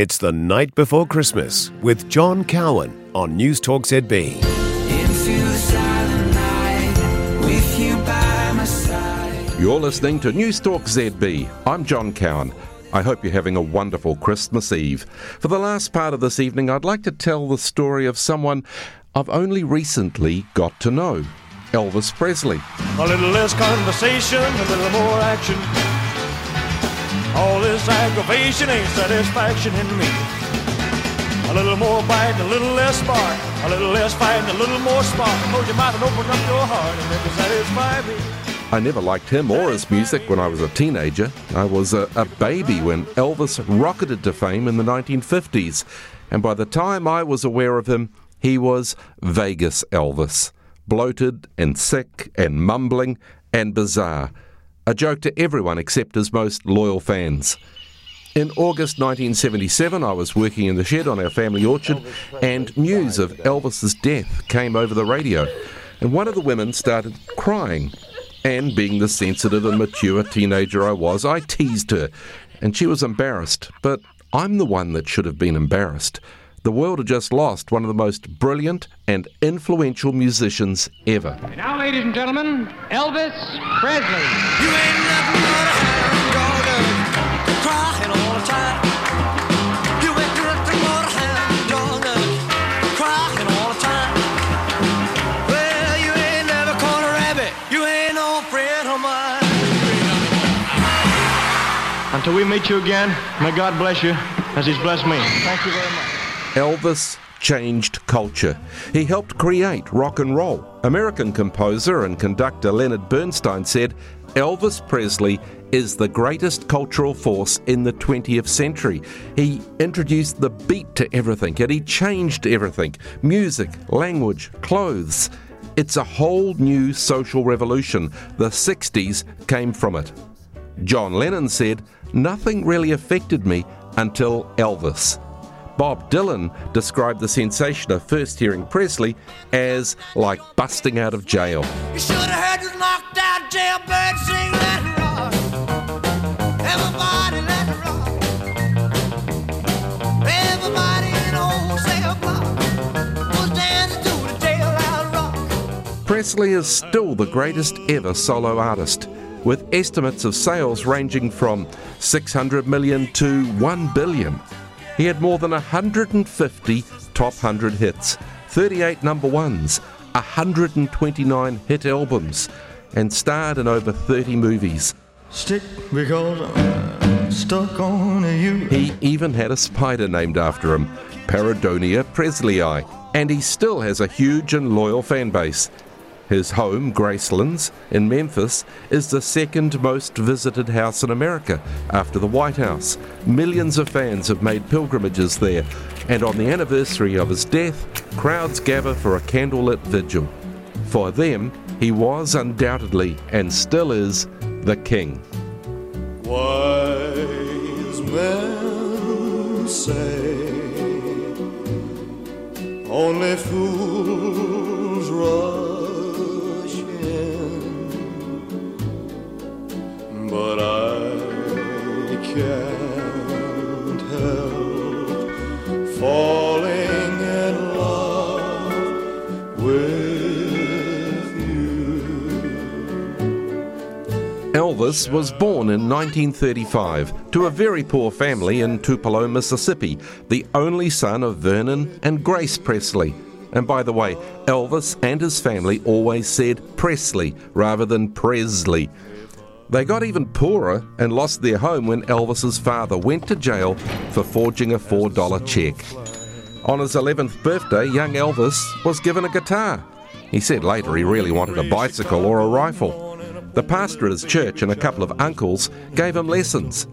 It's the night before Christmas with John Cowan on News Talk ZB. You're listening to News Talk ZB. I'm John Cowan. I hope you're having a wonderful Christmas Eve. For the last part of this evening, I'd like to tell the story of someone I've only recently got to know Elvis Presley. A little less conversation, a little more action. All this aggravation ain't satisfaction in me. A little more bite, a little less spark. A little less fight, a little more spark. Close your mouth and open up your heart and maybe satisfy me. I never liked him or his music when I was a teenager. I was a, a baby when Elvis rocketed to fame in the 1950s. And by the time I was aware of him, he was Vegas Elvis. Bloated and sick and mumbling and bizarre a joke to everyone except his most loyal fans. In August 1977, I was working in the shed on our family orchard, and news of Elvis's death came over the radio. And one of the women started crying. And being the sensitive and mature teenager I was, I teased her. And she was embarrassed. But I'm the one that should have been embarrassed. The world had just lost one of the most brilliant and influential musicians ever. And now, ladies and gentlemen, Elvis Presley. You ain't nothing but a hound dog, crying all the time. You ain't nothing but a hound dog, crying all the time. Well, you ain't never caught a rabbit. You ain't no friend of mine. Until we meet you again, may God bless you as He's blessed me. Thank you very much. Elvis changed culture. He helped create rock and roll. American composer and conductor Leonard Bernstein said Elvis Presley is the greatest cultural force in the 20th century. He introduced the beat to everything and he changed everything music, language, clothes. It's a whole new social revolution. The 60s came from it. John Lennon said, Nothing really affected me until Elvis. Bob Dylan described the sensation of first hearing Presley as like busting out of jail. You should have heard this knocked out jailbird sing let rock. Everybody let it rock. Everybody in old cell block was dancing to the rock. Presley is still the greatest ever solo artist, with estimates of sales ranging from 600 million to 1 billion. He had more than 150 top 100 hits, 38 number ones, 129 hit albums, and starred in over 30 movies. Stick because I'm stuck on you. He even had a spider named after him, Paradonea presleyi, and he still has a huge and loyal fan base. His home, Gracelands, in Memphis, is the second most visited house in America after the White House. Millions of fans have made pilgrimages there, and on the anniversary of his death, crowds gather for a candlelit vigil. For them, he was undoubtedly and still is the king. Wise men say only fools rush Elvis was born in 1935 to a very poor family in Tupelo, Mississippi, the only son of Vernon and Grace Presley. And by the way, Elvis and his family always said Presley rather than Presley. They got even poorer and lost their home when Elvis's father went to jail for forging a $4 check. On his 11th birthday, young Elvis was given a guitar. He said later he really wanted a bicycle or a rifle. The pastor at his church and a couple of uncles gave him lessons.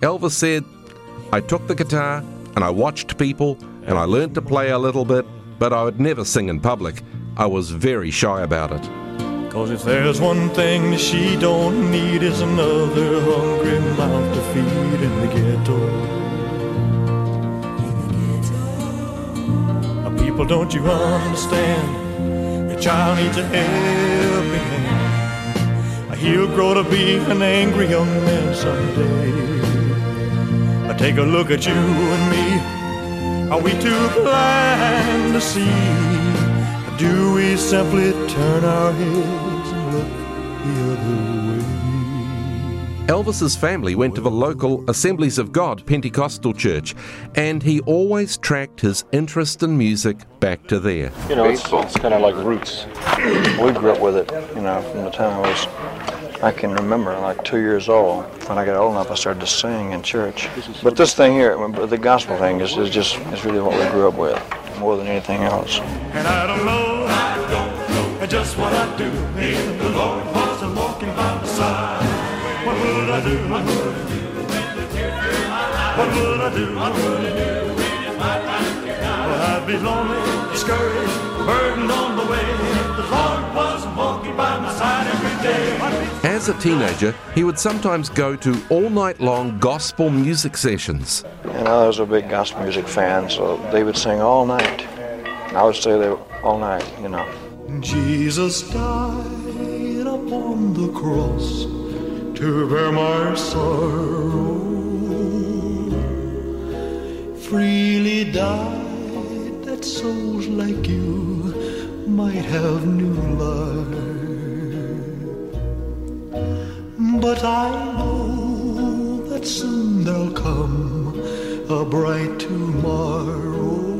Elvis said, I took the guitar and I watched people and I learned to play a little bit, but I would never sing in public. I was very shy about it. Cause if there's one thing she don't need is another hungry mouth to feed in the ghetto. People, don't you understand? Your child needs a helping hand. He'll grow to be an angry young man someday. Now take a look at you and me. Are we too blind to see? Do we simply turn our heads and look the other way? Elvis's family went to the local Assemblies of God Pentecostal church, and he always tracked his interest in music back to there. You know, it's, it's kind of like roots. We grew up with it, you know, from the time I was, I can remember, like two years old. When I got old enough, I started to sing in church. But this thing here, the gospel thing, is, is just, is really what we grew up with, more than anything else. And I don't know, I don't know just what I'd do if the Lord What would I do? What would I do? What would I do? What would I do? Well, I'd be lonely, discouraged, burdened on the way. If the Lord wasn't walking by my side every day. As a teenager, he would sometimes go to all night long gospel music sessions. And I was a big gospel music fan, so they would sing all night. And I would stay there all night, you know. Jesus died upon the cross to bear my sorrow. Freely died that souls like you might have new life. But I know that soon there'll come a bright tomorrow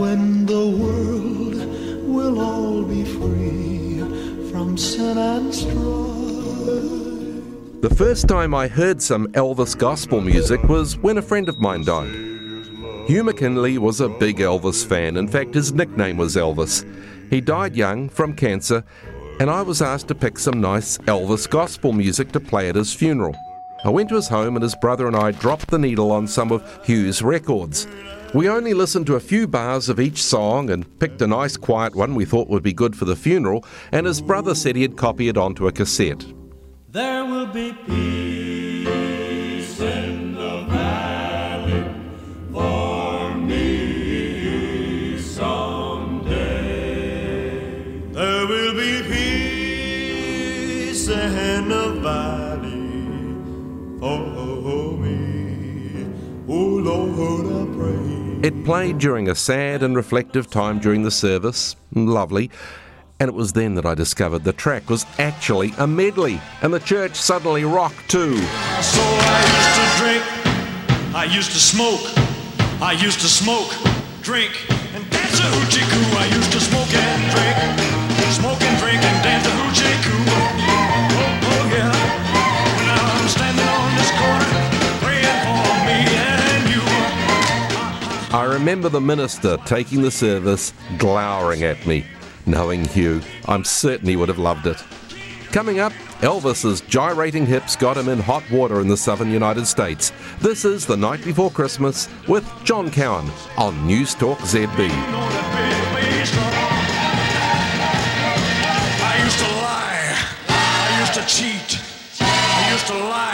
when the world will all be free from and. The first time I heard some Elvis gospel music was when a friend of mine died. Hugh McKinley was a big Elvis fan. In fact, his nickname was Elvis. He died young from cancer, and I was asked to pick some nice Elvis gospel music to play at his funeral. I went to his home, and his brother and I dropped the needle on some of Hugh's records. We only listened to a few bars of each song and picked a nice quiet one we thought would be good for the funeral, and his brother said he'd copy it onto a cassette. There will be peace in the valley for me someday. There will be peace in the valley for me. Oh Lord. It played during a sad and reflective time during the service. Lovely. And it was then that I discovered the track was actually a medley, and the church suddenly rocked too. So I used to drink, I used to smoke, I used to smoke, drink, and dance a hoochie coo. I used to smoke and drink, smoke and drink, and I remember the minister taking the service, glowering at me. Knowing Hugh, I'm certain he would have loved it. Coming up, Elvis's gyrating hips got him in hot water in the southern United States. This is The Night Before Christmas with John Cowan on News Talk ZB. I used to lie, I used to cheat, I used to lie.